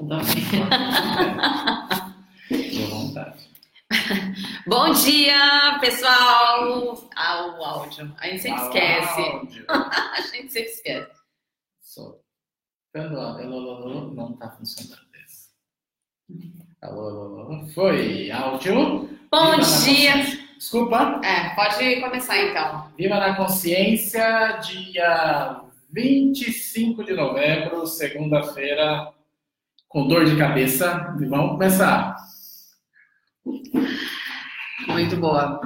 Vontade. Bom dia, pessoal! Ah, o áudio. A gente sempre esquece. Áudio. A gente sempre esquece. Só. Alô, alô, alô, não tá funcionando esse. Alô, alô, alô. Foi. Áudio. Bom Viva dia! Desculpa. É, pode começar então. Viva na Consciência, dia 25 de novembro, segunda-feira, com dor de cabeça. E vamos começar. Muito boa.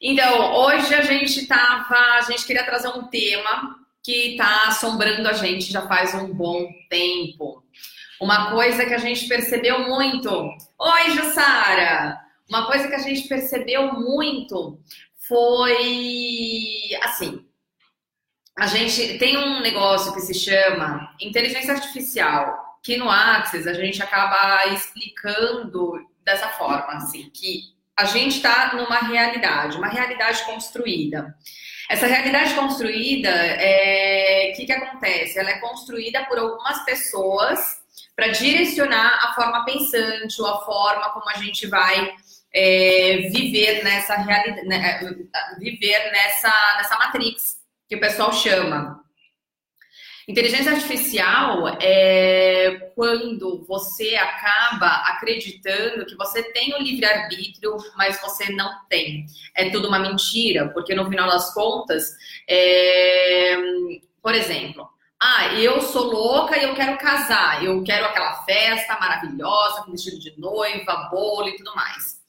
Então, hoje a gente tava. A gente queria trazer um tema que está assombrando a gente já faz um bom tempo. Uma coisa que a gente percebeu muito. Oi, Jussara! Uma coisa que a gente percebeu muito foi assim. A gente tem um negócio que se chama inteligência artificial, que no Axis a gente acaba explicando dessa forma, assim, que a gente está numa realidade, uma realidade construída. Essa realidade construída, é, o que, que acontece? Ela é construída por algumas pessoas para direcionar a forma pensante ou a forma como a gente vai é, viver nessa realidade, né, viver nessa, nessa matrix que o pessoal chama. Inteligência artificial é quando você acaba acreditando que você tem o livre-arbítrio, mas você não tem. É tudo uma mentira, porque no final das contas, é... por exemplo, ah, eu sou louca e eu quero casar, eu quero aquela festa maravilhosa, com vestido de noiva, bolo e tudo mais.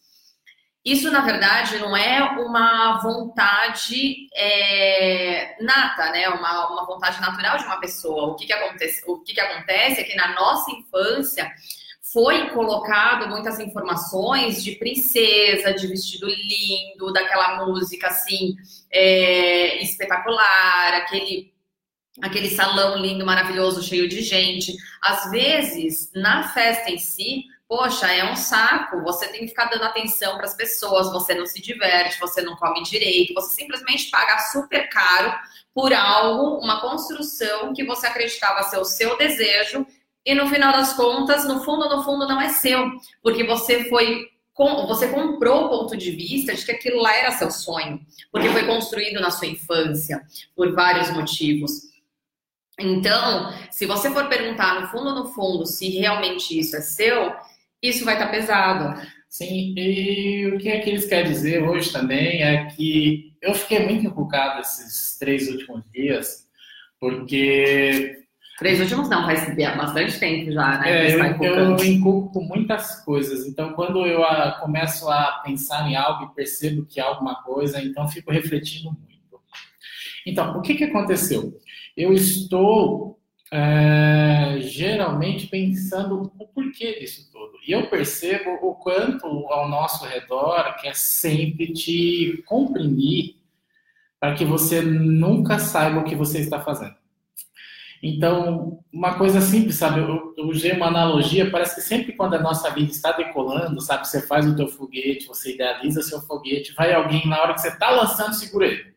Isso, na verdade, não é uma vontade é, nata, né? Uma, uma vontade natural de uma pessoa. O que, que, acontece, o que, que acontece é que na nossa infância foi colocado muitas informações de princesa, de vestido lindo, daquela música assim é, espetacular, aquele aquele salão lindo, maravilhoso, cheio de gente. Às vezes, na festa em si, poxa, é um saco. Você tem que ficar dando atenção para as pessoas, você não se diverte, você não come direito, você simplesmente paga super caro por algo, uma construção que você acreditava ser o seu desejo e no final das contas, no fundo, no fundo, não é seu, porque você foi você comprou o ponto de vista de que aquilo lá era seu sonho, porque foi construído na sua infância por vários motivos. Então, se você for perguntar no fundo, no fundo, se realmente isso é seu, isso vai estar pesado. Sim, e o que é que eles querem dizer hoje também é que eu fiquei muito encucado esses três últimos dias, porque. Três últimos não, faz bastante tempo já, né? É, eu, Está eu encuco com muitas coisas, então quando eu a, começo a pensar em algo e percebo que é alguma coisa, então fico refletindo muito. Então, o que, que aconteceu? Eu estou é, geralmente pensando o porquê disso tudo. E eu percebo o quanto ao nosso redor quer sempre te comprimir para que você nunca saiba o que você está fazendo. Então, uma coisa simples, sabe? Eu, eu usei uma analogia, parece que sempre quando a nossa vida está decolando, sabe? Você faz o teu foguete, você idealiza seu foguete, vai alguém na hora que você está lançando, segura ele.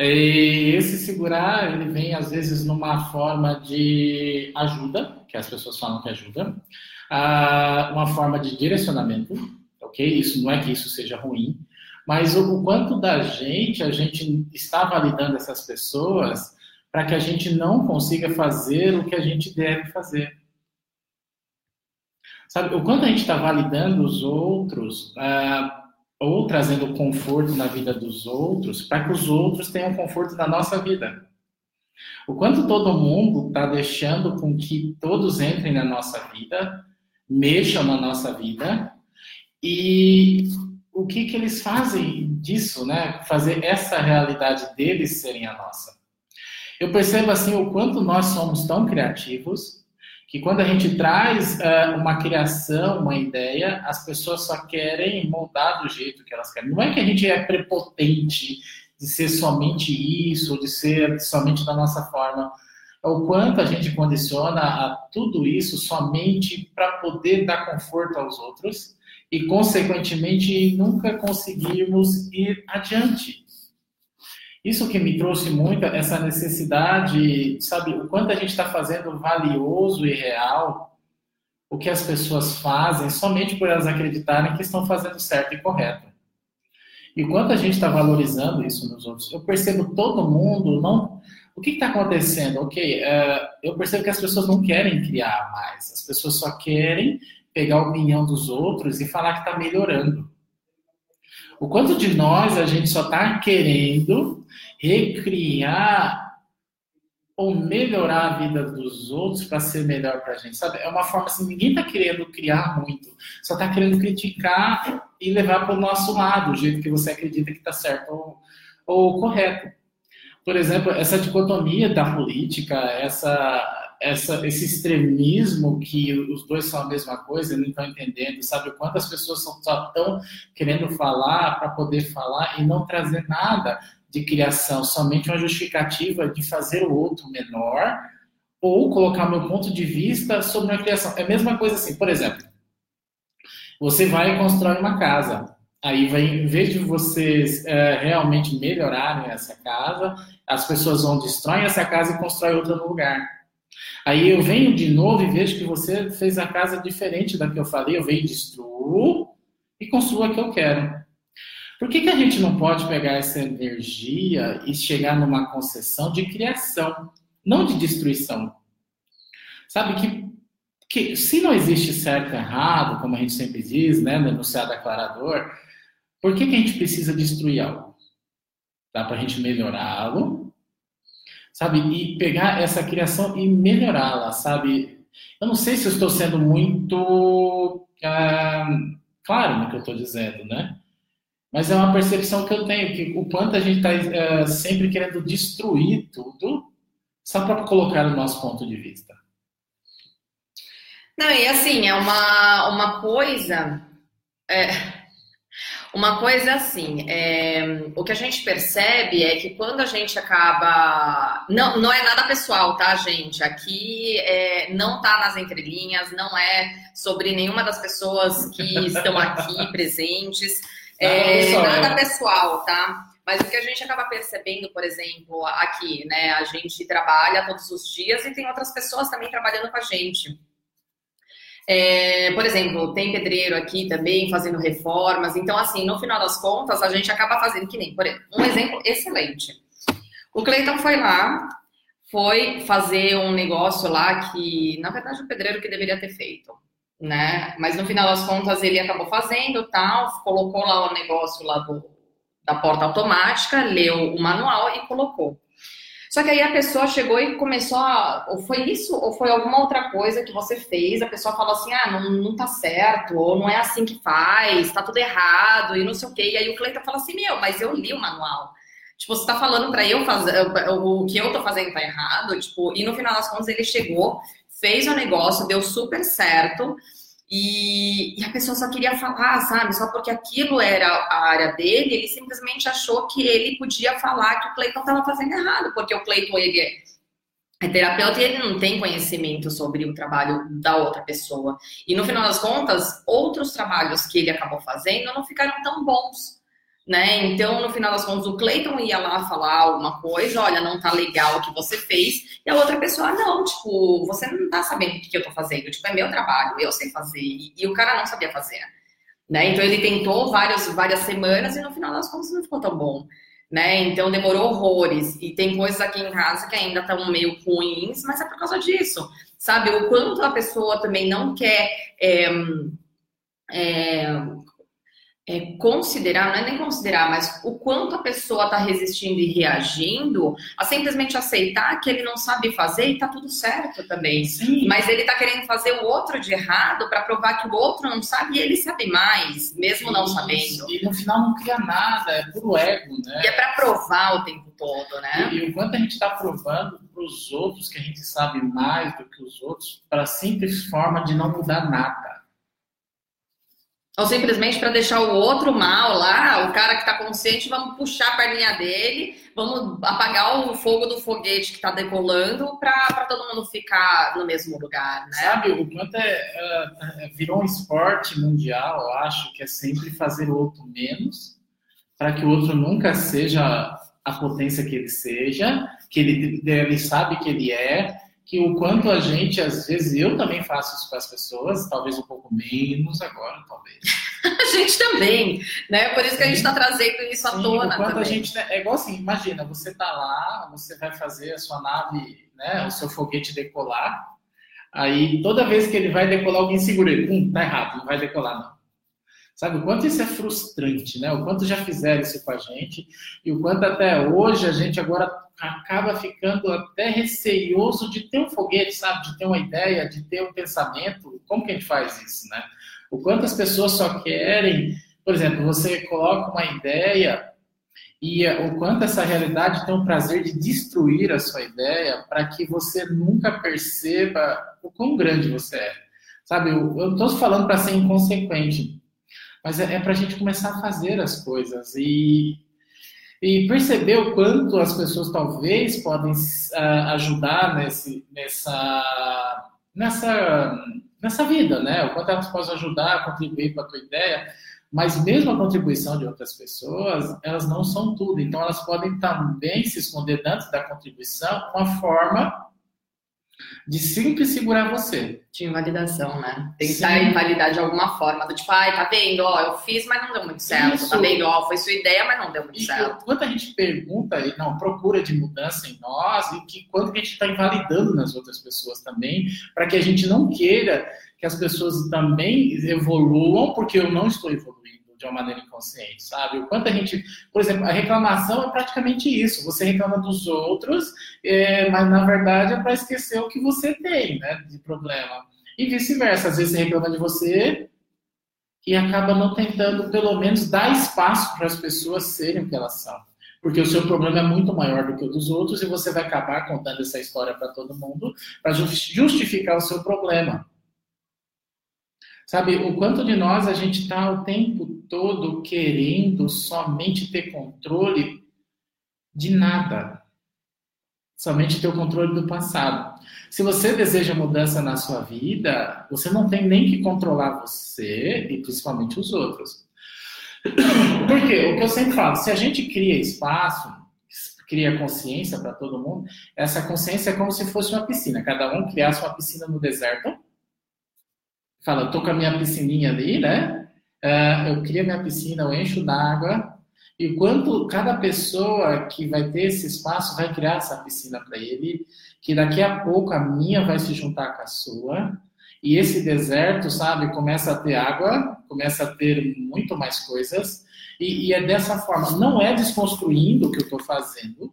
E esse segurar, ele vem às vezes numa forma de ajuda, que as pessoas falam que ajuda, uma forma de direcionamento, ok? Isso não é que isso seja ruim, mas o, quanto da gente a gente está validando essas pessoas para que a gente não consiga fazer o que a gente deve fazer. Sabe, o quanto a gente está validando os outros, uh, ou trazendo conforto na vida dos outros, para que os outros tenham conforto na nossa vida. O quanto todo mundo está deixando com que todos entrem na nossa vida, mexam na nossa vida, e o que, que eles fazem disso, né? Fazer essa realidade deles serem a nossa. Eu percebo assim o quanto nós somos tão criativos que quando a gente traz uh, uma criação, uma ideia, as pessoas só querem moldar do jeito que elas querem. Não é que a gente é prepotente de ser somente isso, de ser somente da nossa forma. É o quanto a gente condiciona a tudo isso somente para poder dar conforto aos outros e, consequentemente, nunca conseguirmos ir adiante. Isso que me trouxe muito, essa necessidade, sabe, o quanto a gente está fazendo valioso e real o que as pessoas fazem somente por elas acreditarem que estão fazendo certo e correto. E quanto a gente está valorizando isso nos outros, eu percebo todo mundo não. O que está acontecendo? Ok, uh, eu percebo que as pessoas não querem criar mais, as pessoas só querem pegar a opinião dos outros e falar que está melhorando. O quanto de nós a gente só está querendo recriar ou melhorar a vida dos outros para ser melhor para a gente, sabe? É uma forma assim, ninguém está querendo criar muito, só está querendo criticar e levar para o nosso lado, o jeito que você acredita que está certo ou, ou correto. Por exemplo, essa dicotomia da política, essa essa, esse extremismo que os dois são a mesma coisa, não estão entendendo, sabe? O quanto as pessoas só estão querendo falar para poder falar e não trazer nada de criação, somente uma justificativa de fazer o outro menor ou colocar meu ponto de vista sobre a criação. É a mesma coisa assim, por exemplo, você vai e constrói uma casa. Aí, vai, em vez de vocês é, realmente melhorarem essa casa, as pessoas vão destroem essa casa e constroem outra no lugar. Aí eu venho de novo e vejo que você fez a casa diferente da que eu falei, eu venho, destruo e construo a que eu quero. Por que, que a gente não pode pegar essa energia e chegar numa concessão de criação, não de destruição? Sabe que, que se não existe certo e errado, como a gente sempre diz, né, no enunciado declarador, por que, que a gente precisa destruir algo? Dá para a gente melhorá-lo, sabe? E pegar essa criação e melhorá-la, sabe? Eu não sei se eu estou sendo muito ah, claro no que eu estou dizendo, né? Mas é uma percepção que eu tenho, que o quanto a gente está é, sempre querendo destruir tudo, só para colocar o nosso ponto de vista. Não, e assim, é uma, uma coisa. É, uma coisa assim, é, o que a gente percebe é que quando a gente acaba. Não, não é nada pessoal, tá, gente? Aqui é, não tá nas entrelinhas, não é sobre nenhuma das pessoas que estão aqui presentes. É, nada pessoal, tá? Mas o que a gente acaba percebendo, por exemplo, aqui, né? A gente trabalha todos os dias e tem outras pessoas também trabalhando com a gente. É, por exemplo, tem pedreiro aqui também fazendo reformas. Então, assim, no final das contas, a gente acaba fazendo que nem, por exemplo, um exemplo excelente. O Cleiton foi lá, foi fazer um negócio lá que, na verdade, o pedreiro que deveria ter feito né? Mas no final das contas ele acabou fazendo tal, colocou lá o negócio lá do, da porta automática, leu o manual e colocou. Só que aí a pessoa chegou e começou a. Ou foi isso, ou foi alguma outra coisa que você fez, a pessoa falou assim: ah, não, não tá certo, ou não é assim que faz, tá tudo errado, e não sei o quê. E aí o cliente fala assim: meu, mas eu li o manual. Tipo, você tá falando para eu fazer, o que eu tô fazendo tá errado, tipo, e no final das contas ele chegou, fez o negócio, deu super certo. E, e, a pessoa só queria falar, sabe? Só porque aquilo era a área dele, ele simplesmente achou que ele podia falar que o Cleiton estava fazendo errado, porque o Cleiton ele é, é terapeuta e ele não tem conhecimento sobre o trabalho da outra pessoa. E no final das contas, outros trabalhos que ele acabou fazendo não ficaram tão bons né? Então, no final das contas, o Cleiton ia lá falar alguma coisa, olha, não tá legal o que você fez, e a outra pessoa, não, tipo, você não tá sabendo o que eu tô fazendo, tipo, é meu trabalho, eu sei fazer, e, e o cara não sabia fazer, né? Então, ele tentou várias, várias semanas e no final das contas não ficou tão bom, né? Então, demorou horrores, e tem coisas aqui em casa que ainda estão meio ruins, mas é por causa disso, sabe? O quanto a pessoa também não quer. É, é, é, considerar, não é nem considerar, mas o quanto a pessoa está resistindo e reagindo a simplesmente aceitar que ele não sabe fazer e tá tudo certo também. Sim. Mas ele está querendo fazer o outro de errado para provar que o outro não sabe e ele sabe mais, mesmo Isso. não sabendo. E no final não cria nada, é puro ego, né? E é para provar o tempo todo, né? E, e o quanto a gente está provando para os outros que a gente sabe mais do que os outros, para simples forma de não mudar nada. Ou simplesmente para deixar o outro mal lá, o cara que está consciente, vamos puxar a perninha dele, vamos apagar o fogo do foguete que está decolando para todo mundo ficar no mesmo lugar, né? Sabe, o quanto é, é, virou um esporte mundial, eu acho, que é sempre fazer o outro menos, para que o outro nunca seja a potência que ele seja, que ele, ele sabe que ele é, que o quanto a gente, às vezes, eu também faço isso com as pessoas, talvez um pouco menos agora, talvez. a gente também, né? Por isso que a gente está trazendo isso Sim, à tona. O quanto também. a gente. É igual assim, imagina, você está lá, você vai fazer a sua nave, né? O seu foguete decolar. Aí toda vez que ele vai decolar, alguém segura ele. Hum, tá errado, não vai decolar, não. Sabe o quanto isso é frustrante, né? O quanto já fizeram isso com a gente e o quanto até hoje a gente agora acaba ficando até receioso de ter um foguete, sabe? De ter uma ideia, de ter um pensamento. Como que a gente faz isso, né? O quanto as pessoas só querem, por exemplo, você coloca uma ideia e o quanto essa realidade tem o prazer de destruir a sua ideia para que você nunca perceba o quão grande você é. Sabe, eu não estou falando para ser inconsequente, mas é, é para a gente começar a fazer as coisas e, e perceber o quanto as pessoas talvez podem uh, ajudar nesse, nessa, nessa, nessa vida, né? O quanto elas podem ajudar, contribuir para a tua ideia, mas mesmo a contribuição de outras pessoas, elas não são tudo. Então, elas podem também se esconder dentro da contribuição uma forma de sempre segurar você. De invalidação, né? Tentar Sim. invalidar de alguma forma. Do tipo, ai, tá vendo? Ó, eu fiz, mas não deu muito certo. Isso. Tá vendo? Ó, foi sua ideia, mas não deu muito e certo. Quando a gente pergunta, não, procura de mudança em nós, e que quanto que a gente está invalidando nas outras pessoas também, para que a gente não queira que as pessoas também evoluam, porque eu não estou evoluindo de uma maneira inconsciente, sabe? O quanto a gente, por exemplo, a reclamação é praticamente isso. Você reclama dos outros, é, mas na verdade é para esquecer o que você tem, né, de problema. E vice-versa, às vezes você reclama de você e acaba não tentando, pelo menos, dar espaço para as pessoas serem o que elas são. Porque o seu problema é muito maior do que o dos outros e você vai acabar contando essa história para todo mundo para justificar o seu problema. Sabe, o quanto de nós a gente está o tempo todo querendo somente ter controle de nada. Somente ter o controle do passado. Se você deseja mudança na sua vida, você não tem nem que controlar você e principalmente os outros. Por quê? O que eu sempre falo, se a gente cria espaço, cria consciência para todo mundo, essa consciência é como se fosse uma piscina. Cada um criasse uma piscina no deserto fala, tô com a minha piscininha ali, né? Uh, eu crio minha piscina, eu encho d'água, e quanto cada pessoa que vai ter esse espaço vai criar essa piscina para ele, que daqui a pouco a minha vai se juntar com a sua, e esse deserto, sabe, começa a ter água, começa a ter muito mais coisas, e, e é dessa forma. Não é desconstruindo o que eu estou fazendo,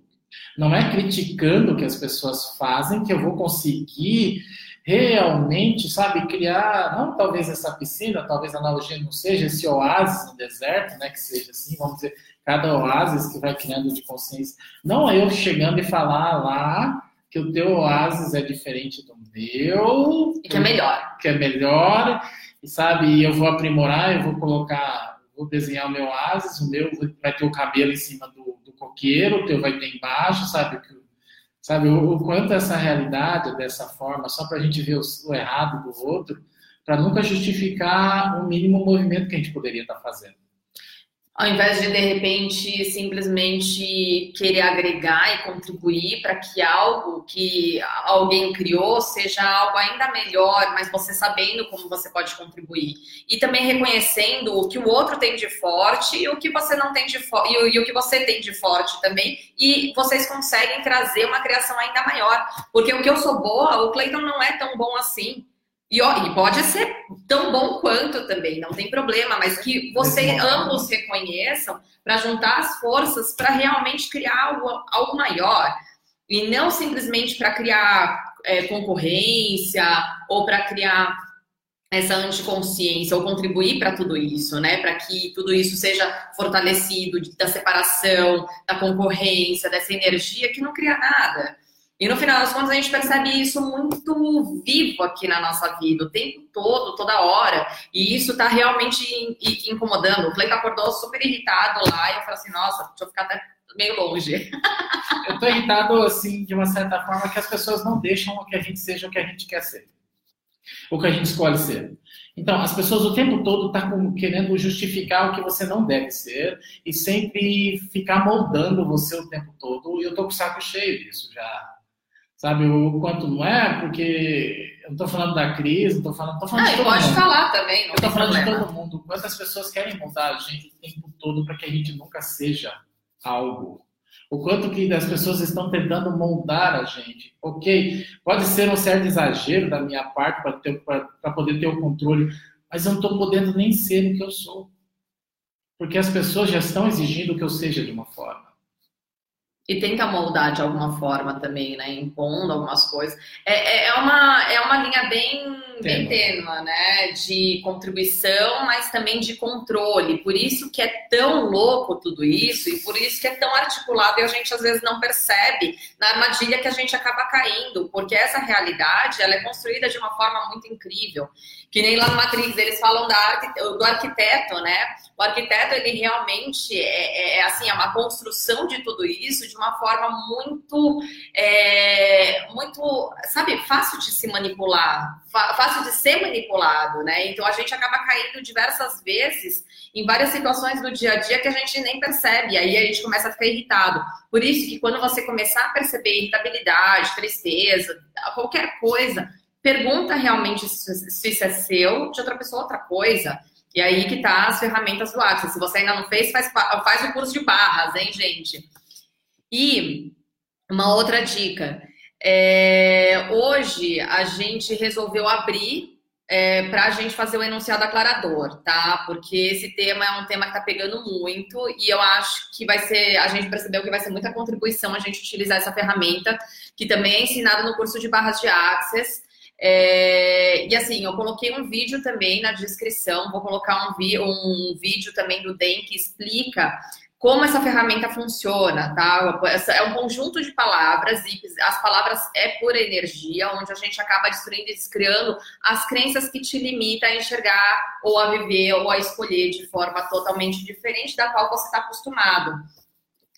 não é criticando o que as pessoas fazem que eu vou conseguir realmente, sabe, criar, não talvez essa piscina, talvez a analogia não seja esse oásis no deserto, né, que seja assim, vamos dizer, cada oásis que vai criando de consciência. Não é eu chegando e falar lá que o teu oásis é diferente do meu. E que é melhor. Que é melhor, e sabe, eu vou aprimorar, eu vou colocar, vou desenhar o meu oásis, o meu vai ter o cabelo em cima do, do coqueiro, o teu vai ter embaixo, sabe, o que Sabe, o, o quanto essa realidade dessa forma, só para a gente ver o, o, errado do outro, para nunca justificar o mínimo movimento que a gente poderia estar tá fazendo. Ao invés de, de repente, simplesmente querer agregar e contribuir para que algo que alguém criou seja algo ainda melhor, mas você sabendo como você pode contribuir. E também reconhecendo o que o outro tem de forte e o que você não tem de forte, e, o que você tem de forte também. E vocês conseguem trazer uma criação ainda maior. Porque o que eu sou boa, o Clayton não é tão bom assim. E, ó, e pode ser tão bom quanto também, não tem problema, mas que vocês ambos reconheçam para juntar as forças para realmente criar algo, algo maior. E não simplesmente para criar é, concorrência ou para criar essa anticonsciência ou contribuir para tudo isso, né? Para que tudo isso seja fortalecido da separação, da concorrência, dessa energia que não cria nada. E no final das contas a gente percebe isso muito vivo aqui na nossa vida, o tempo todo, toda hora. E isso está realmente incomodando. O Cleiton acordou super irritado lá e eu falei assim, nossa, deixa eu ficar até meio longe. eu tô irritado, assim, de uma certa forma, que as pessoas não deixam que a gente seja o que a gente quer ser. O que a gente escolhe ser. Então, as pessoas o tempo todo estão tá querendo justificar o que você não deve ser e sempre ficar moldando você o tempo todo. E eu tô com o saco cheio disso já. Sabe, o quanto não é, porque eu não tô falando da crise, não tô falando, tô falando ah, de pode mundo. falar também, não Eu tô falando problema. de todo mundo. Quantas pessoas querem moldar a gente o tempo todo para que a gente nunca seja algo. O quanto que as pessoas estão tentando moldar a gente. Ok, pode ser um certo exagero da minha parte para poder ter o controle, mas eu não estou podendo nem ser o que eu sou. Porque as pessoas já estão exigindo que eu seja de uma forma. E tenta moldar de alguma forma também, né? Impondo algumas coisas. É, é, é uma, é uma linha bem, bem tênua, né? De contribuição, mas também de controle. Por isso que é tão louco tudo isso e por isso que é tão articulado e a gente às vezes não percebe na armadilha que a gente acaba caindo, porque essa realidade ela é construída de uma forma muito incrível. Que nem lá no Matrix, eles falam da, do arquiteto, né? O arquiteto, ele realmente é, é, é assim, é uma construção de tudo isso de uma forma muito, é, muito, sabe, fácil de se manipular, fácil de ser manipulado, né? Então a gente acaba caindo diversas vezes em várias situações do dia a dia que a gente nem percebe, aí a gente começa a ficar irritado. Por isso que quando você começar a perceber irritabilidade, tristeza, qualquer coisa, pergunta realmente se isso é seu, de outra pessoa outra coisa. E aí que tá as ferramentas do Axis. Se você ainda não fez, faz, faz o curso de barras, hein, gente? E uma outra dica. É, hoje a gente resolveu abrir é, para a gente fazer o enunciado aclarador, tá? Porque esse tema é um tema que está pegando muito e eu acho que vai ser, a gente percebeu que vai ser muita contribuição a gente utilizar essa ferramenta, que também é ensinada no curso de barras de Access. É, e assim, eu coloquei um vídeo também na descrição, vou colocar um, um vídeo também do DEM que explica como essa ferramenta funciona, tá? É um conjunto de palavras e as palavras é pura energia, onde a gente acaba destruindo e descriando as crenças que te limitam a enxergar ou a viver ou a escolher de forma totalmente diferente da qual você está acostumado.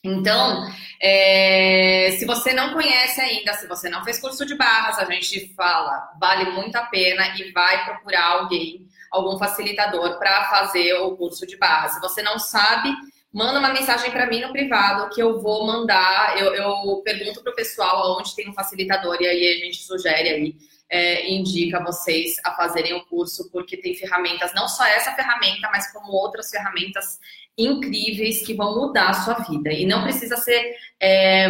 Então, é, se você não conhece ainda, se você não fez curso de barras, a gente fala, vale muito a pena e vai procurar alguém, algum facilitador para fazer o curso de barras. Se você não sabe, manda uma mensagem para mim no privado que eu vou mandar. Eu, eu pergunto para o pessoal onde tem um facilitador e aí a gente sugere aí, é, indica vocês a fazerem o curso, porque tem ferramentas, não só essa ferramenta, mas como outras ferramentas incríveis que vão mudar a sua vida. E não precisa ser é,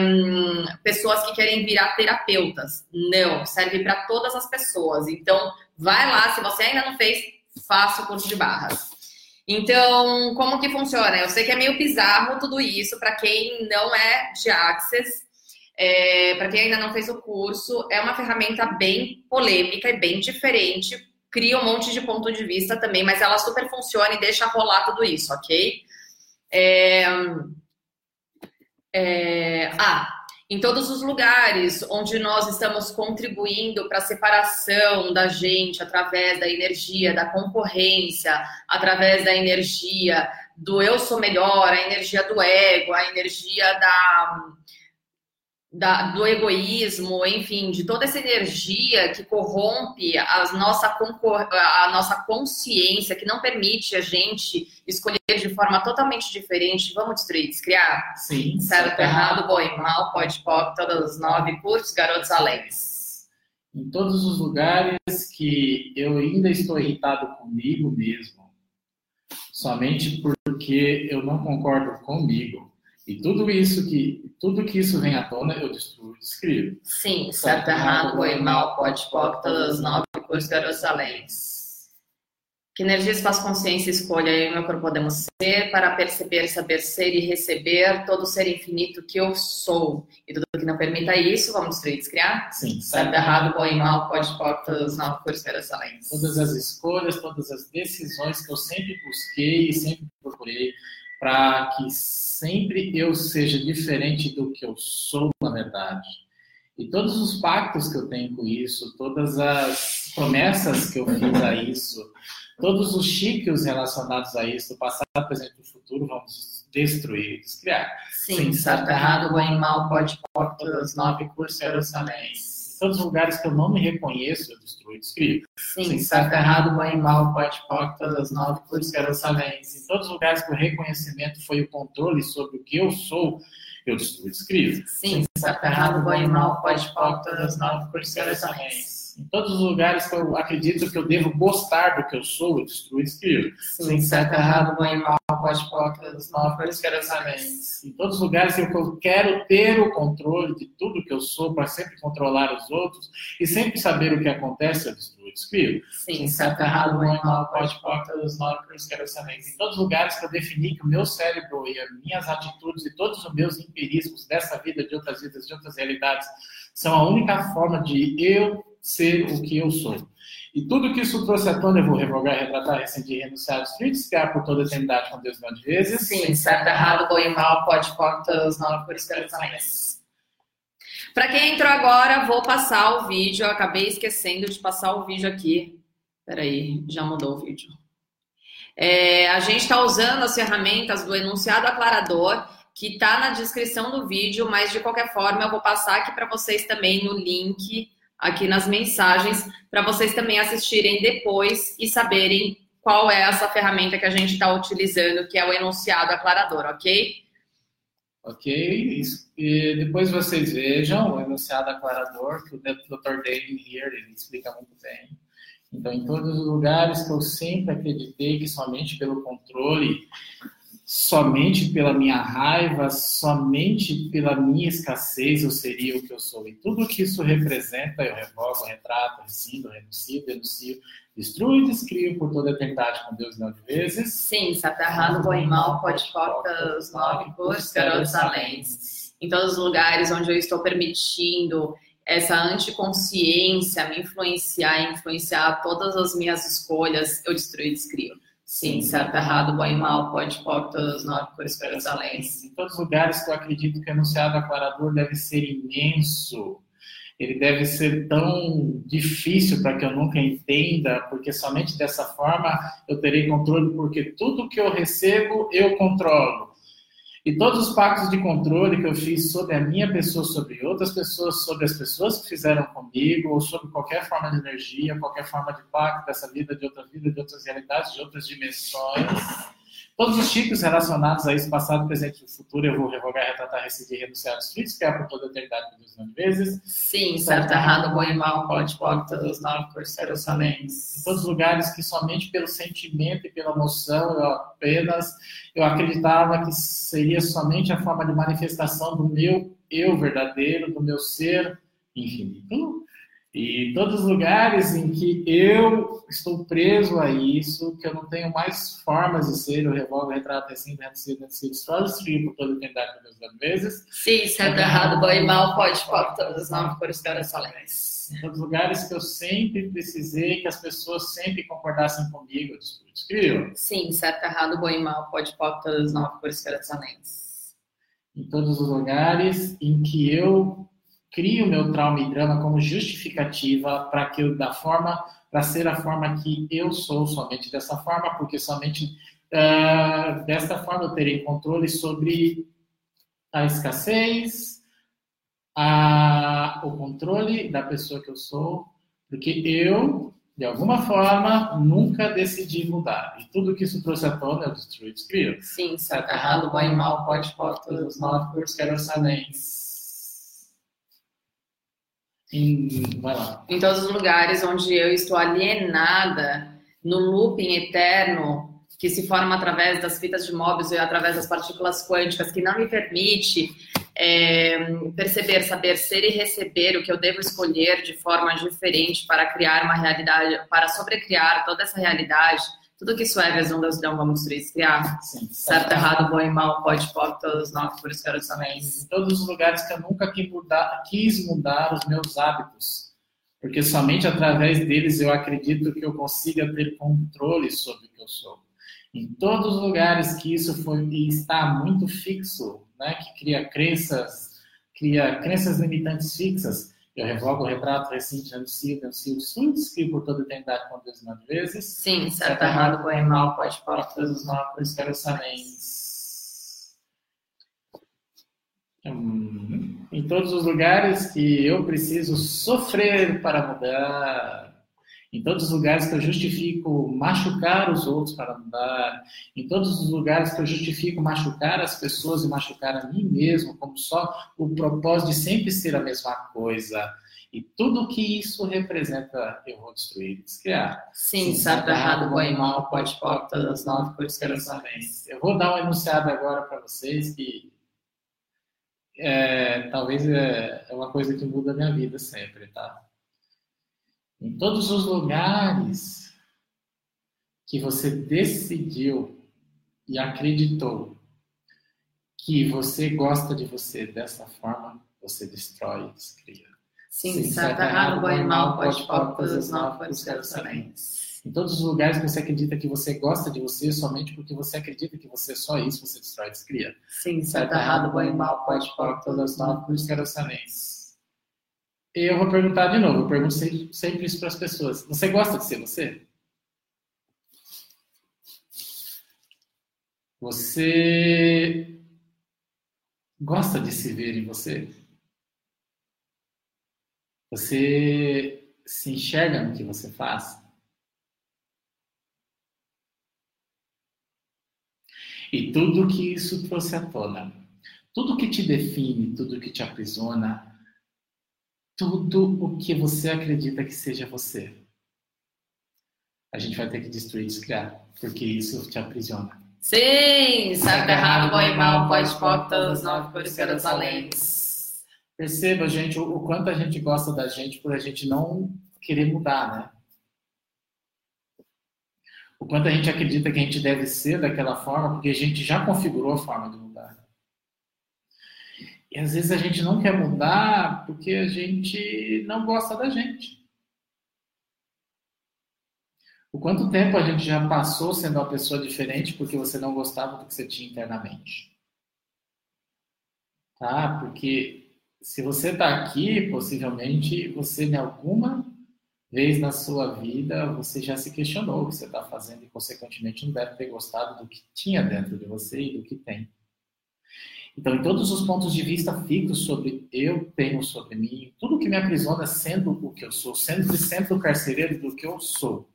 pessoas que querem virar terapeutas. Não, serve para todas as pessoas. Então, vai lá, se você ainda não fez, faça o curso de barras. Então, como que funciona? Eu sei que é meio bizarro tudo isso para quem não é de Access, é, para quem ainda não fez o curso, é uma ferramenta bem polêmica e bem diferente. Cria um monte de ponto de vista também, mas ela super funciona e deixa rolar tudo isso, ok? É, é, ah, em todos os lugares onde nós estamos contribuindo para a separação da gente através da energia, da concorrência, através da energia do eu sou melhor, a energia do ego, a energia da da, do egoísmo, enfim, de toda essa energia que corrompe a nossa, a nossa consciência, que não permite a gente escolher de forma totalmente diferente. Vamos destruir, descriar? Sim. Certo, errado, bom e mal, pode, pop, todas as nove cursos, garotos alegres. Em todos os lugares que eu ainda estou irritado comigo mesmo, somente porque eu não concordo comigo e tudo isso que tudo que isso vem à tona, eu destruo, descrevo. Sim, certo, errado, bom e mal, pode, todas as nove coisas garosalentes. Que energia, espaço, consciência, escolha eu e meu corpo podemos ser para perceber, saber ser e receber todo o ser infinito que eu sou. E tudo que não permita isso, vamos destruir, descriar? Sim. Certo, errado, bom e mal, pode, pode, todas as nove cores garosalentes. Todas as escolhas, todas as decisões que eu sempre busquei e sempre procurei para que sempre eu seja diferente do que eu sou na verdade. E todos os pactos que eu tenho com isso, todas as promessas que eu fiz a isso, todos os chiques relacionados a isso, do passado, presente e futuro, vamos destruir, descriar. Sim, Sim certo, errado, bom e mal, pode, pode, todas nove cursos também. Todos os lugares que eu não me reconheço, eu destruo e descrevo. Sim, Sim, certo, errado, bom e mal, pode, pode, todas as nove eram salentes. Em todos os lugares que o reconhecimento foi o controle sobre o que eu sou, eu destruo e descrevo. Sim, certo, errado, bom e mal, pode, pode, todas as nove eram salentes. Em todos os lugares que eu acredito que eu devo gostar do que eu sou, eu destruo e descrevo. Sim, certo, errado, bom e mal, pode, que eram salentes. Em todos os lugares que eu quero ter o controle de tudo que eu sou para sempre controlar os outros e sempre saber o que acontece, eu destruo e descrevo. Sim, certo, errado, bom e mal, pode, que eram salentes. Em todos os lugares que eu defini que o meu cérebro e as minhas atitudes e todos os meus empirismos dessa vida, de outras vidas, de outras realidades, são a única forma de eu ser o que eu sou. E tudo que isso trouxe à tona, eu vou revogar, retratar, rescindir, renunciar, destruir, descriar por toda a eternidade com Deus de vezes. Sim, certo, errado, bom e mal, pode, pode, todas nove por esclarecimentos. Para quem entrou agora, vou passar o vídeo. Eu acabei esquecendo de passar o vídeo aqui. Peraí, já mudou o vídeo. É, a gente está usando as ferramentas do enunciado aclarador, que está na descrição do vídeo, mas de qualquer forma eu vou passar aqui para vocês também no link aqui nas mensagens para vocês também assistirem depois e saberem qual é essa ferramenta que a gente está utilizando, que é o enunciado aclarador, ok? Ok, e depois vocês vejam o enunciado aclarador, que o Dr. David here ele explica muito bem. Então, em todos os lugares que eu sempre acreditei que somente pelo controle somente pela minha raiva, somente pela minha escassez eu seria o que eu sou. E tudo que isso representa, eu revogo, retrato, rescindo, renuncio, denuncio, destruo e descrio por toda a eternidade com Deus nove vezes. Sim, satarrado, bom e mal, pode porta os nove cores, garotos alentes. Em todos os lugares onde eu estou permitindo essa anticonsciência me influenciar, influenciar todas as minhas escolhas, eu destruo e descrio. Sim, certo, errado, bom e mal, pode, pode, todas as nove cores além. Em todos os lugares que eu acredito que o enunciado aclarador deve ser imenso, ele deve ser tão difícil para que eu nunca entenda, porque somente dessa forma eu terei controle, porque tudo que eu recebo eu controlo. E todos os pactos de controle que eu fiz sobre a minha pessoa, sobre outras pessoas, sobre as pessoas que fizeram comigo, ou sobre qualquer forma de energia, qualquer forma de pacto dessa vida, de outra vida, de outras realidades, de outras dimensões, Todos os tipos relacionados a isso, passado, presente e futuro, eu vou revogar, retratar, receber, renunciar os filhos, que é por toda a eternidade por duas vezes. Sim, certo, errado, bom e mal, pode, pode, todos os nove corceiros salentes. Em todos os lugares que somente pelo sentimento e pela emoção, eu apenas, eu acreditava que seria somente a forma de manifestação do meu eu verdadeiro, do meu ser infinito. E todos os lugares em que eu estou preso a isso, que eu não tenho mais formas de ser, eu revolvo, retrato, assim, renuncio, renuncio, só destruir por toda a eternidade das duas vezes. Sim, certo, errado, bom e mal, pode, pode, todas as nove cores que solenes. Em todos os lugares que eu sempre precisei que as pessoas sempre concordassem comigo, eu descrevo. Sim, certo, errado, bom e mal, pode, pode, todas as nove cores que eram solenes. Em todos os lugares em que eu crio meu trauma e drama como justificativa para que eu, da forma, para ser a forma que eu sou, somente dessa forma, porque somente uh, desta forma eu terei controle sobre a escassez, a, o controle da pessoa que eu sou, porque eu, de alguma forma, nunca decidi mudar. E tudo que isso trouxe à tona, eu destruí e descrio. Sim, certo, errado, bom e mal, pode, pode, todos os nove cursos que eram em, em todos os lugares onde eu estou alienada no looping eterno que se forma através das fitas de Mobius e através das partículas quânticas, que não me permite é, perceber, saber ser e receber o que eu devo escolher de forma diferente para criar uma realidade, para sobrecriar toda essa realidade tudo que Suévias não Deus dão, vamos criar. Sim, certo, tá. errado, bom e mal, pode, pode, todos nós, por isso quero também. Em todos os lugares que eu nunca quis mudar, quis mudar os meus hábitos, porque somente através deles eu acredito que eu consiga ter controle sobre o que eu sou. Em todos os lugares que isso foi e está muito fixo, né, que cria crenças, cria crenças limitantes fixas, eu revogo o retrato, recinto, renuncio, denuncio, destruo, descrio por toda a eternidade com Deus nove vezes. Sim, certo, errado, bom e mal, pode fora todos os mapas, quero saber. Hum, em todos os lugares que eu preciso sofrer para mudar, em todos os lugares que eu justifico machucar os outros para mudar, em todos os lugares que eu justifico machucar as pessoas e machucar a mim mesmo, como só o propósito de sempre ser a mesma coisa. E tudo que isso representa, eu vou destruir e descriar. Sim, certo, errado, bom e mal, pode, pode, todas as nove que Eu vou dar um enunciado agora para vocês que é, talvez é, é uma coisa que muda a minha vida sempre, tá? Em todos os lugares que você decidiu e acreditou que você gosta de você dessa forma, você destrói e descria. Sim, Sim bom e mal, pode, pode, coisas novas, Em todos os lugares que você acredita que você gosta de você, somente porque você acredita que você é só isso, você destrói e descria. Sim, certo, errado, bom e mal, pode, pode, todas novas, querações. Eu vou perguntar de novo, eu pergunto sempre isso para as pessoas. Você gosta de ser você? Você gosta de se ver em você? Você se enxerga no que você faz? E tudo que isso trouxe à tona, tudo que te define, tudo que te aprisiona, tudo o que você acredita que seja você. A gente vai ter que destruir e descriar, porque isso te aprisiona. Sim, certo, errado, bom e mal, pode, pode, todas as nove cores pelas alentes. Perceba, gente, o, o quanto a gente gosta da gente por a gente não querer mudar, né? O quanto a gente acredita que a gente deve ser daquela forma, porque a gente já configurou a forma de mudar. E às vezes a gente não quer mudar porque a gente não gosta da gente. O quanto tempo a gente já passou sendo uma pessoa diferente porque você não gostava do que você tinha internamente? Tá? Porque se você está aqui, possivelmente você em alguma vez na sua vida você já se questionou o que você está fazendo e consequentemente não deve ter gostado do que tinha dentro de você e do que tem. Então, em todos os pontos de vista fixos sobre eu tenho sobre mim, tudo que me aprisiona sendo o que eu sou, sendo sempre o carcereiro do que eu sou.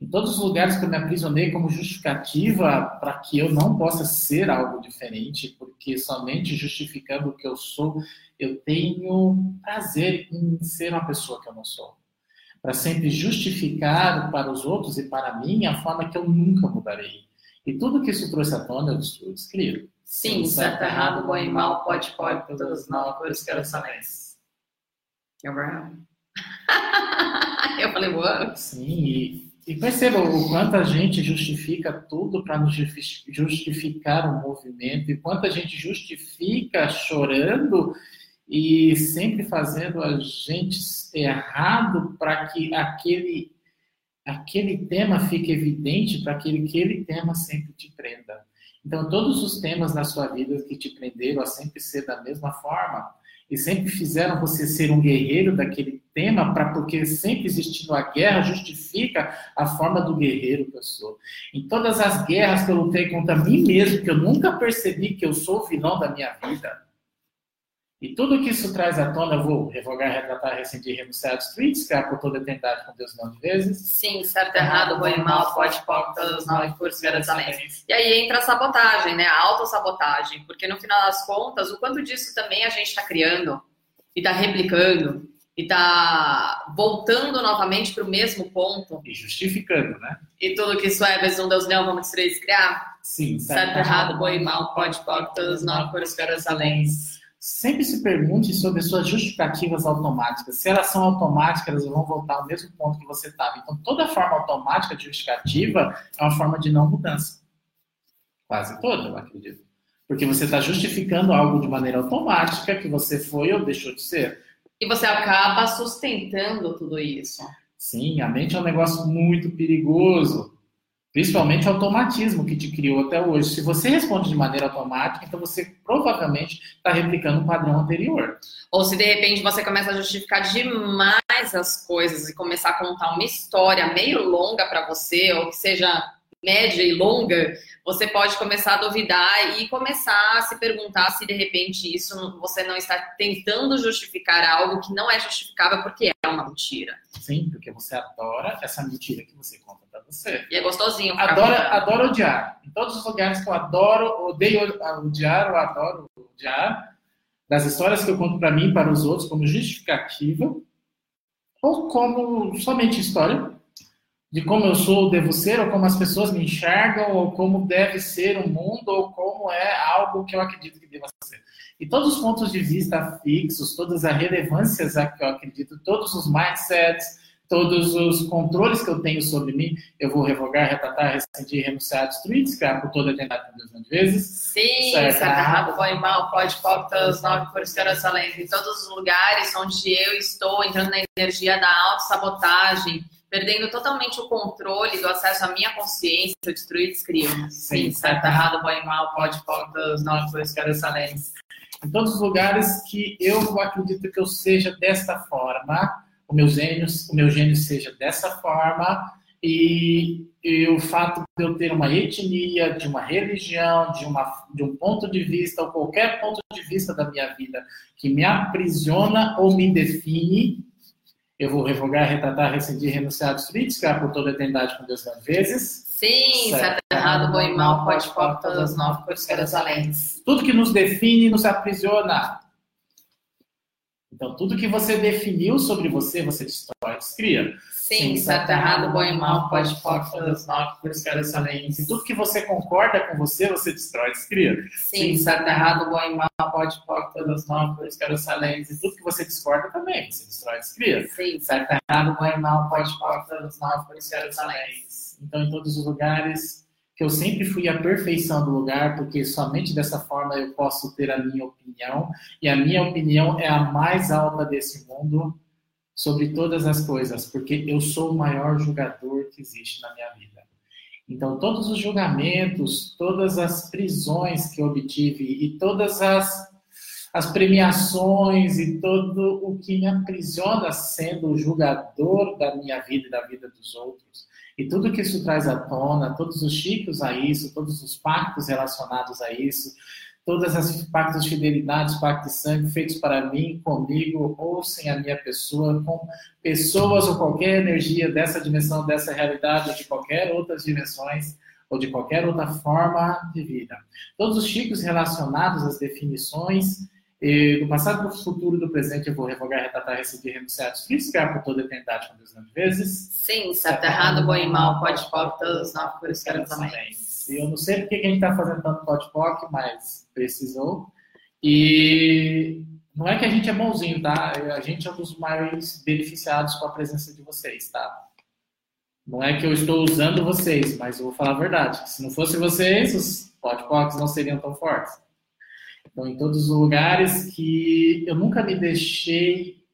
Em todos os lugares que eu me aprisionei como justificativa para que eu não possa ser algo diferente, porque somente justificando o que eu sou, eu tenho prazer em ser uma pessoa que eu não sou. Para sempre justificar para os outros e para mim a forma que eu nunca mudarei. E tudo que isso trouxe à tona, eu destruo, descrevo. Sim, certo, errado, bom e mal, pode, pode, todas as nove cores eram somente. Eu falei, what? Sim, e, e perceba o quanto a gente justifica tudo para nos justificar o movimento, e quanto a gente justifica chorando e sempre fazendo a gente errado para que aquele, aquele tema fique evidente, para que aquele tema sempre te prenda. Então, todos os temas na sua vida que te prenderam a sempre ser da mesma forma e sempre fizeram você ser um guerreiro daquele tema, para porque sempre existindo a guerra justifica a forma do guerreiro que eu sou. Em todas as guerras que eu lutei contra mim mesmo, que eu nunca percebi que eu sou o vilão da minha vida, e tudo que isso traz à tona, eu vou revogar, retratar, rescindir, renunciar, destruir, descriar por toda a eternidade com Deus não de vezes. Sim, certo, errado, bom e mal, pode, pode, todos nós, por também. E aí entra a sabotagem, né? A autossabotagem, porque no final das contas, o quanto disso também a gente está criando e está replicando e está voltando novamente para o mesmo ponto. E justificando, né? E tudo que isso é, vezes um Deus não, vamos destruir, criar. Sim, certo, certo errado, bom e mal, pode, pode, todos nós, por além sempre se pergunte sobre suas justificativas automáticas. Se elas são automáticas, elas vão voltar ao mesmo ponto que você estava. Então, toda forma automática de justificativa é uma forma de não mudança. Quase toda, eu acredito. Porque você está justificando algo de maneira automática que você foi ou deixou de ser. E você acaba sustentando tudo isso. Sim, a mente é um negócio muito perigoso. Principalmente o automatismo que te criou até hoje. Se você responde de maneira automática, então você provavelmente está replicando um padrão anterior. Ou se de repente você começa a justificar demais as coisas e começar a contar uma história meio longa para você, ou que seja média e longa, você pode começar a duvidar e começar a se perguntar se de repente isso você não está tentando justificar algo que não é justificável porque é uma mentira. Sim, porque você adora essa mentira que você conta E é gostosinho. Adora, adoro odiar. Em todos os lugares que eu adoro, odeio odiar, eu adoro odiar. Das histórias que eu conto para mim e para os outros como justificativa ou como somente história de como eu sou, devo ser, ou como as pessoas me enxergam, ou como deve ser o mundo, ou como é algo que eu acredito que deva ser. E todos os pontos de vista fixos, todas as relevâncias a que eu acredito, todos os mindsets, todos os controles que eu tenho sobre mim, eu vou revogar, retratar, ressentir, renunciar, destruir, descriar por toda a eternidade por vezes. Sim, certo, errado, bom e mal, pode, todos nove por além. Em todos os lugares onde eu estou entrando na energia da autossabotagem, perdendo totalmente o controle do acesso à minha consciência, eu destruo e descrio. Sim, certo, errado, bom e mal, pode, pode, não, por excelência. Em todos os lugares que eu acredito que eu seja desta forma, o meu gênio, o meu gênio seja dessa forma, e, e, o fato de eu ter uma etnia, de uma religião, de, uma, de um ponto de vista, ou qualquer ponto de vista da minha vida que me aprisiona ou me define, eu vou revogar, retratar, rescindir, renunciar, destruir, descriar por toda a eternidade com Deus mil vezes. Sim, certo, errado, bom e mal, pode, pode, todas as nove, por escaras alentes. Tudo que nos define nos aprisiona. Então, tudo que você definiu sobre você, você destrói, descria. Sim, certo, errado, bom e mal, pode, pode, nove, por escaras alentes. E tudo que você concorda com você, você destrói, descria. Sim, certo, errado, bom e mal, pode, pode, todas nove, por escaras alentes. E tudo que você discorda também, você destrói, descria. Sim, certo, errado, bom e mal, pode, pode, todas as nove, por escaras alentes. Então, em todos os lugares que eu sempre fui a perfeição do lugar, porque somente dessa forma eu posso ter a minha opinião, e a minha opinião é a mais alta desse mundo sobre todas as coisas, porque eu sou o maior julgador que existe na minha vida. Então, todos os julgamentos, todas as prisões que obtive e todas as, as premiações e todo o que me aprisiona sendo o julgador da minha vida e da vida dos outros, e tudo que isso traz à tona, todos os chicos a isso, todos os pactos relacionados a isso, todas as pactos de fidelidade, pactos de sangue feitos para mim, comigo ou sem a minha pessoa, com pessoas ou qualquer energia dessa dimensão, dessa realidade, ou de qualquer outras dimensões, ou de qualquer outra forma de vida. Todos os chicos relacionados às definições e do passado, do futuro, do presente, eu vou revogar, retratar, receber, renunciar, descriar por toda a eternidade com Deus nove vezes. Sim, certo, errado, bom e mal, pode pop, todos nove por isso quero também. Eu não sei porque a gente está fazendo tanto pode pop, mas precisou. E não é que a gente é bonzinho, tá? A gente é um dos maiores beneficiados com a presença de vocês, tá? Não é que eu estou usando vocês, mas eu vou falar a verdade. Se não fosse vocês, os podpocs não seriam tão fortes. Então, em todos os lugares que eu nunca me deixei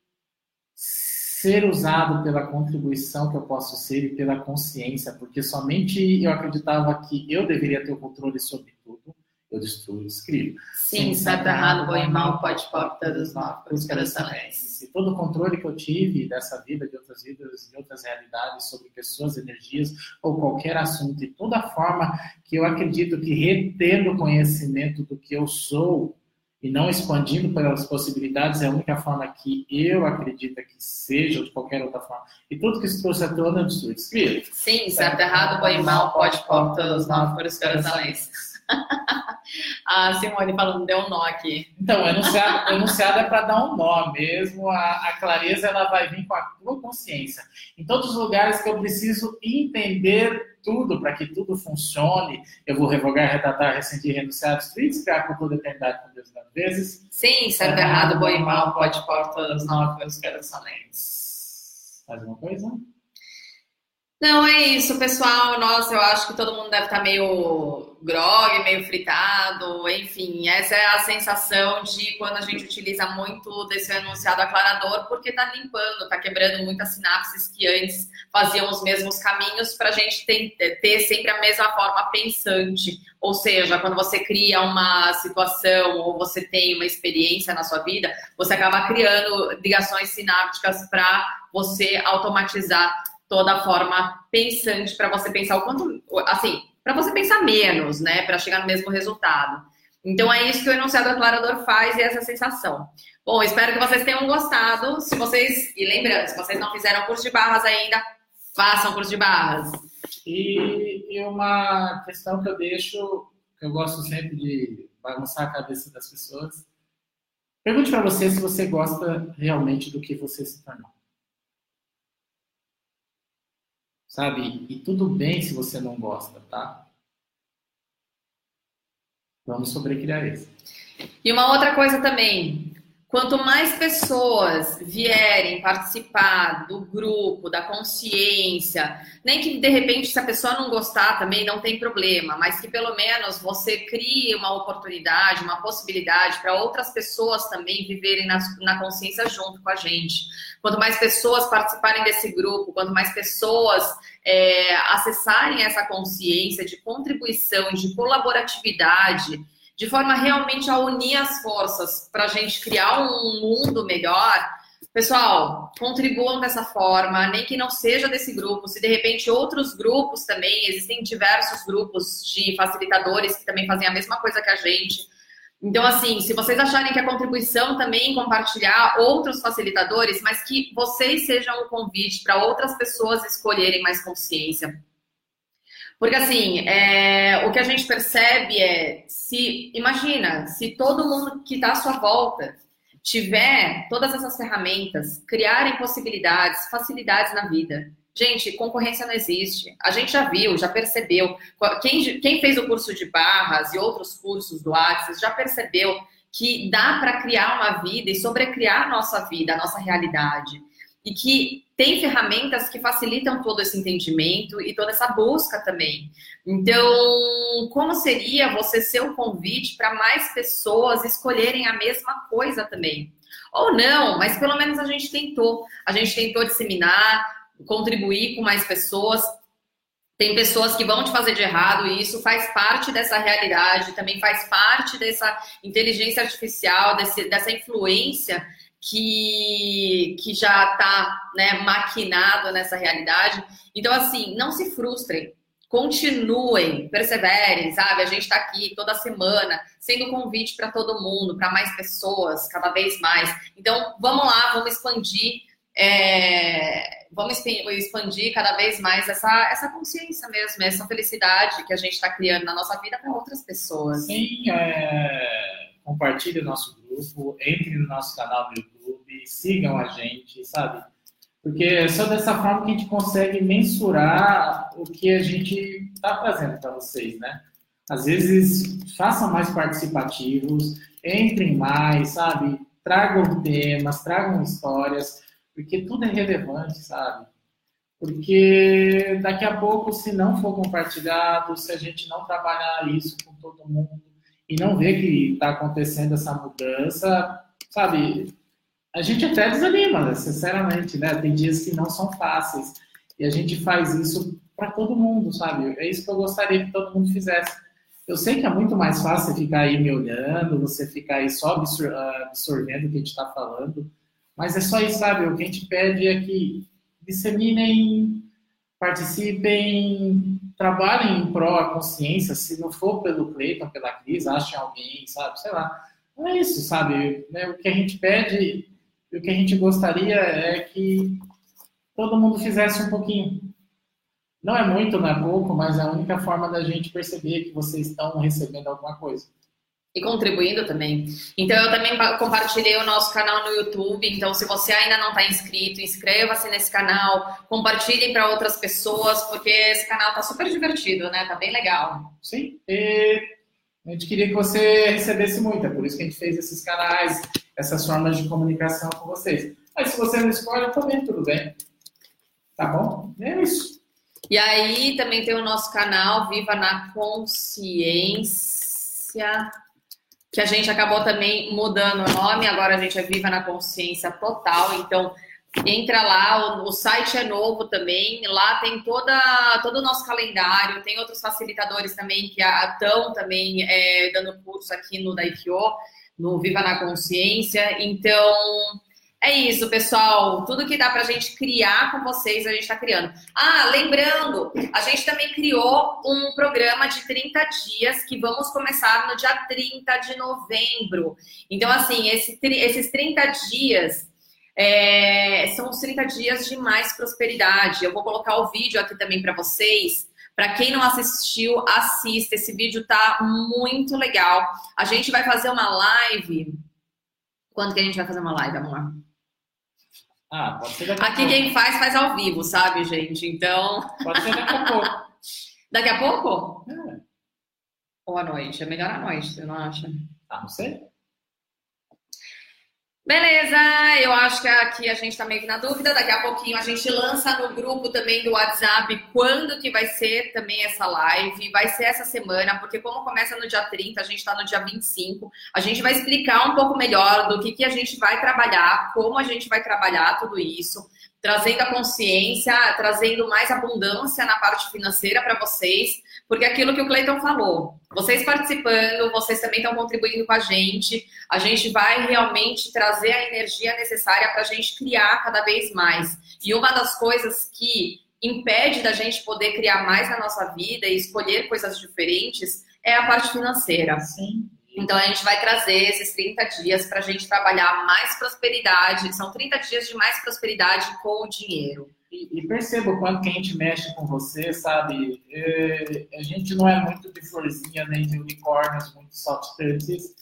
ser usado pela contribuição que eu posso ser e pela consciência, porque somente eu acreditava que eu deveria ter o controle sobre tudo, eu destruo e escrevo. Sim, errado, bom e mal, pode, pode, todos nós, por E todo o controle que eu tive dessa vida, de outras vidas, de outras realidades, sobre pessoas, energias, ou qualquer assunto, e toda forma que eu acredito que retendo conhecimento do que eu sou, e não expandindo pelas possibilidades, é a única forma que eu acredito que seja, ou de qualquer outra forma. E tudo que se trouxe à tona, eu destruo. Escrito. Sim, certo, errado, bom e mal, pode, pode, todos nós, por escolhas da lei. a Simone falando, deu um nó aqui. Então, enunciado, enunciado é para dar um nó mesmo. A, a, clareza ela vai vir com a tua consciência. Em todos os lugares que eu preciso entender tudo para que tudo funcione, eu vou revogar, retratar, ressentir, renunciar, destruir, criar por toda eternidade com Deus das vezes. Sim, certo, é, errado, bom e mal, pode pôr todas as novas que eram Mais alguma coisa? Não, é isso, pessoal. Nossa, eu acho que todo mundo deve estar meio grog, meio fritado, enfim. Essa é a sensação de quando a gente utiliza muito desse enunciado aclarador, porque está limpando, está quebrando muitas sinapses que antes faziam os mesmos caminhos para a gente ter, ter sempre a mesma forma pensante. Ou seja, quando você cria uma situação ou você tem uma experiência na sua vida, você acaba criando ligações sinápticas para você automatizar toda a forma pensante para você pensar o quanto, assim, para você pensar menos, né, para chegar no mesmo resultado. Então é isso que o enunciado aclarador faz e essa sensação. Bom, espero que vocês tenham gostado. Se vocês, e lembrando, se vocês não fizeram curso de barras ainda, façam curso de barras. E, e uma questão que eu deixo, que eu gosto sempre de bagunçar a cabeça das pessoas. Pergunte para você se você gosta realmente do que você se tornou. Sabe? E tudo bem se você não gosta, tá? Vamos sobrecriar isso. E uma outra coisa também, Quanto mais pessoas vierem participar do grupo, da consciência, nem que de repente se a pessoa não gostar também não tem problema, mas que pelo menos você crie uma oportunidade, uma possibilidade para outras pessoas também viverem na, na consciência junto com a gente. Quanto mais pessoas participarem desse grupo, quanto mais pessoas é, acessarem essa consciência de contribuição, de colaboratividade, de forma realmente a unir as forças para a gente criar um mundo melhor. Pessoal, contribuam dessa forma, nem que não seja desse grupo, se de repente outros grupos também, existem diversos grupos de facilitadores que também fazem a mesma coisa que a gente. Então, assim, se vocês acharem que a contribuição também compartilhar outros facilitadores, mas que vocês sejam o um convite para outras pessoas escolherem mais consciência, porque assim, é, o que a gente percebe é se imagina, se todo mundo que está à sua volta tiver todas essas ferramentas, criarem possibilidades, facilidades na vida. Gente, concorrência não existe. A gente já viu, já percebeu. Quem, quem fez o curso de barras e outros cursos do Axis já percebeu que dá para criar uma vida e sobrecriar a nossa vida, a nossa realidade e que tem ferramentas que facilitam todo esse entendimento e toda essa busca também. Então, como seria você ser um convite para mais pessoas escolherem a mesma coisa também? Ou não, mas pelo menos a gente tentou. A gente tentou disseminar, contribuir com mais pessoas. Tem pessoas que vão te fazer de errado e isso faz parte dessa realidade, também faz parte dessa inteligência artificial, desse, dessa influência que, que já está né, maquinado nessa realidade. Então, assim, não se frustrem, continuem, perseverem, sabe? A gente está aqui toda semana, sendo convite para todo mundo, para mais pessoas, cada vez mais. Então, vamos lá, vamos expandir. É, vamos expandir cada vez mais essa, essa consciência mesmo, essa felicidade que a gente está criando na nossa vida para outras pessoas. Sim, é, compartilhe o nosso grupo, entre no nosso canal do YouTube, sigam a gente, sabe? Porque é só dessa forma que a gente consegue mensurar o que a gente está trazendo para vocês, né? Às vezes, façam mais participativos, entrem mais, sabe? Tragam temas, tragam histórias, porque tudo é relevante, sabe? Porque daqui a pouco, se não for compartilhado, se a gente não trabalhar isso com todo mundo, e não vê que está acontecendo essa mudança, sabe? A gente até desanima, né? sinceramente, né? Tem dias que não são fáceis e a gente faz isso para todo mundo, sabe? É isso que eu gostaria que todo mundo fizesse. Eu sei que é muito mais fácil ficar aí me olhando, você ficar aí só absorvendo o que a gente está falando, mas é só isso, sabe? O que a gente pede é que disseminem, participem, trabalhem em prol da consciência, se não for pelo Cleiton, pela Cris, achem alguém, sabe? Sei lá. Não é isso, sabe? Né? O que a gente pede, o que a gente gostaria é que todo mundo fizesse um pouquinho. Não é muito, não é pouco, mas é a única forma da gente perceber que vocês estão recebendo alguma coisa e contribuindo também. Então, eu também compartilhei o nosso canal no YouTube. Então, se você ainda não está inscrito, inscreva-se nesse canal, compartilhem para outras pessoas, porque esse canal está super divertido, né? Tá bem legal. Sim. E a gente queria que você recebesse muito, é por isso que a gente fez esses canais, essas formas de comunicação com vocês. Mas se você não escolhe, também tudo bem. Tá bom? É isso. E aí também tem o nosso canal Viva na Consciência que a gente acabou também mudando o nome, agora a gente é Viva na Consciência Total, então entra lá, o, o, site é novo também, lá tem toda, todo o nosso calendário, tem outros facilitadores também que estão também é, dando curso aqui no Daikyo, no Viva na Consciência, então é isso, pessoal. Tudo que dá pra gente criar com vocês, a gente tá criando. Ah, lembrando, a gente também criou um programa de 30 dias que vamos começar no dia 30 de novembro. Então, assim, esse, esses 30 dias é, são os 30 dias de mais prosperidade. Eu vou colocar o vídeo aqui também para vocês. Para quem não assistiu, assista. Esse vídeo tá muito legal. A gente vai fazer uma live. Quando que a gente vai fazer uma live, amor? Ah, pode ser daqui a Aqui pouco. quem faz, faz ao vivo, sabe, gente? Então. Pode ser daqui a pouco. Daqui a pouco? É. Ou à noite? É melhor à noite, você não acha? Ah, não sei. Beleza, eu acho que aqui a gente tá meio que na dúvida. Daqui a pouquinho a gente lança no grupo também do WhatsApp quando que vai ser também essa live. Vai ser essa semana, porque como começa no dia 30, a gente tá no dia 25. A gente vai explicar um pouco melhor do que, que a gente vai trabalhar, como a gente vai trabalhar tudo isso, trazendo a consciência, trazendo mais abundância na parte financeira para vocês, porque aquilo que o Cleiton falou, vocês participando, vocês também estão contribuindo com a gente, a gente vai realmente trazer a energia necessária para a gente criar cada vez mais. E uma das coisas que impede da gente poder criar mais na nossa vida e escolher coisas diferentes é a parte financeira. Sim. Então a gente vai trazer esses 30 dias para a gente trabalhar mais prosperidade. São 30 dias de mais prosperidade com o dinheiro. E, perceba o quanto que a gente mexe com você, sabe? É, a gente não é muito de florzinha nem de unicórnios, muito soft touches,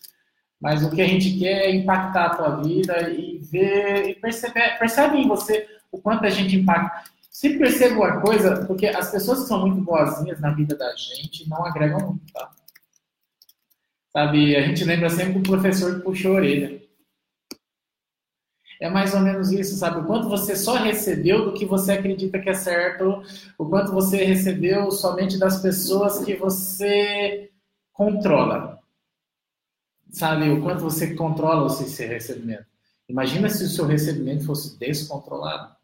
mas o que a gente quer é impactar a tua vida e ver e perceber, percebe em você o quanto a gente impacta. Se perceba uma coisa, porque as pessoas que são muito boazinhas na vida da gente não agregam muito, tá? Sabe, a gente lembra sempre do professor que puxou a orelha. É mais ou menos isso, sabe? O quanto você só recebeu do que você acredita que é certo, o quanto você recebeu somente das pessoas que você controla. Sabe? O quanto você controla o seu recebimento. Imagina se o seu recebimento fosse descontrolado.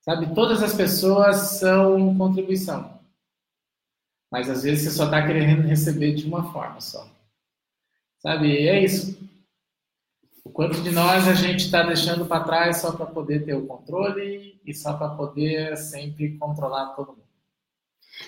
Sabe? Todas as pessoas são contribuição. Mas às vezes você só está querendo receber de uma forma só. Sabe? É isso. O quanto de nós a gente está deixando para trás só para poder ter o controle e só para poder sempre controlar todo mundo.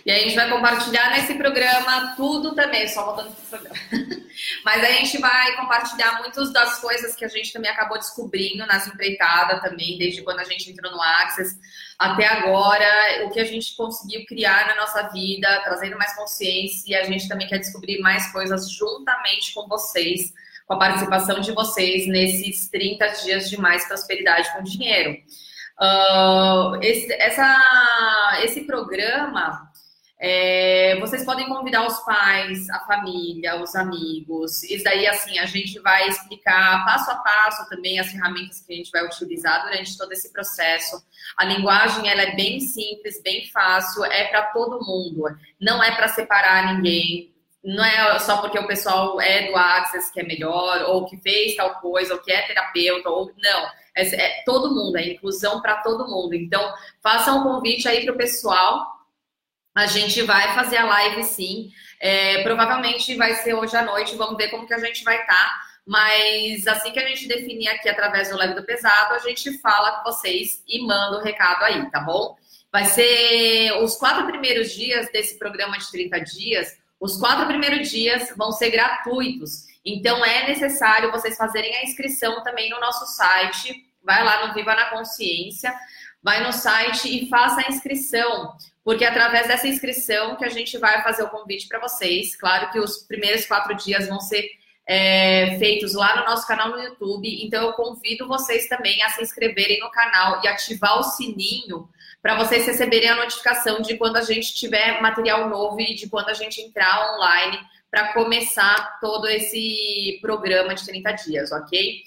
E a gente vai compartilhar nesse programa tudo também, só voltando pro programa. Mas a gente vai compartilhar muitas das coisas que a gente também acabou descobrindo nas empreitadas também, desde quando a gente entrou no Access até agora, o que a gente conseguiu criar na nossa vida, trazendo mais consciência, e a gente também quer descobrir mais coisas juntamente com vocês, com a participação de vocês nesses 30 dias de mais prosperidade com dinheiro. Uh, esse, essa, esse programa é, vocês podem convidar os pais, a família, os amigos. Isso daí, assim, a gente vai explicar passo a passo também as ferramentas que a gente vai utilizar durante todo esse processo. A linguagem, ela é bem simples, bem fácil, é para todo mundo. Não é para separar ninguém. Não é só porque o pessoal é do Access que é melhor, ou que fez tal coisa, ou que é terapeuta, ou não. É, é todo mundo, é inclusão para todo mundo. Então, façam um convite aí para o pessoal a gente vai fazer a live sim. É, provavelmente vai ser hoje à noite, vamos ver como que a gente vai estar. Tá. Mas assim que a gente definir aqui através do leve do pesado, a gente fala com vocês e manda o recado aí, tá bom? Vai ser os quatro primeiros dias desse programa de 30 dias, os quatro primeiros dias vão ser gratuitos. Então é necessário vocês fazerem a inscrição também no nosso site. Vai lá no Viva na Consciência, vai no site e faça a inscrição porque é através dessa inscrição que a gente vai fazer o convite para vocês. Claro que os primeiros quatro dias vão ser é, feitos lá no nosso canal no YouTube. Então eu convido vocês também a se inscreverem no canal e ativar o sininho para vocês receberem a notificação de quando a gente tiver material novo e de quando a gente entrar online para começar todo esse programa de 30 dias, ok?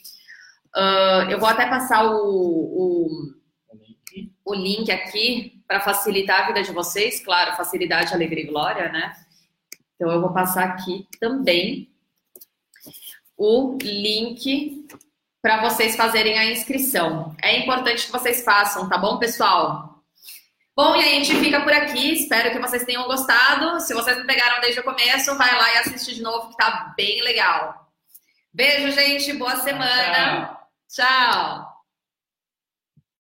Uh, eu vou até passar o, o, o link aqui para facilitar a vida de vocês, claro, facilidade, alegria e glória, né? Então eu vou passar aqui também o link para vocês fazerem a inscrição. É importante que vocês façam, tá bom, pessoal? Bom, e a gente fica por aqui. Espero que vocês tenham gostado. Se vocês não pegaram desde o começo, vai lá e assiste de novo, que tá bem legal. Beijo, gente. Boa semana. Tchau. Tchau!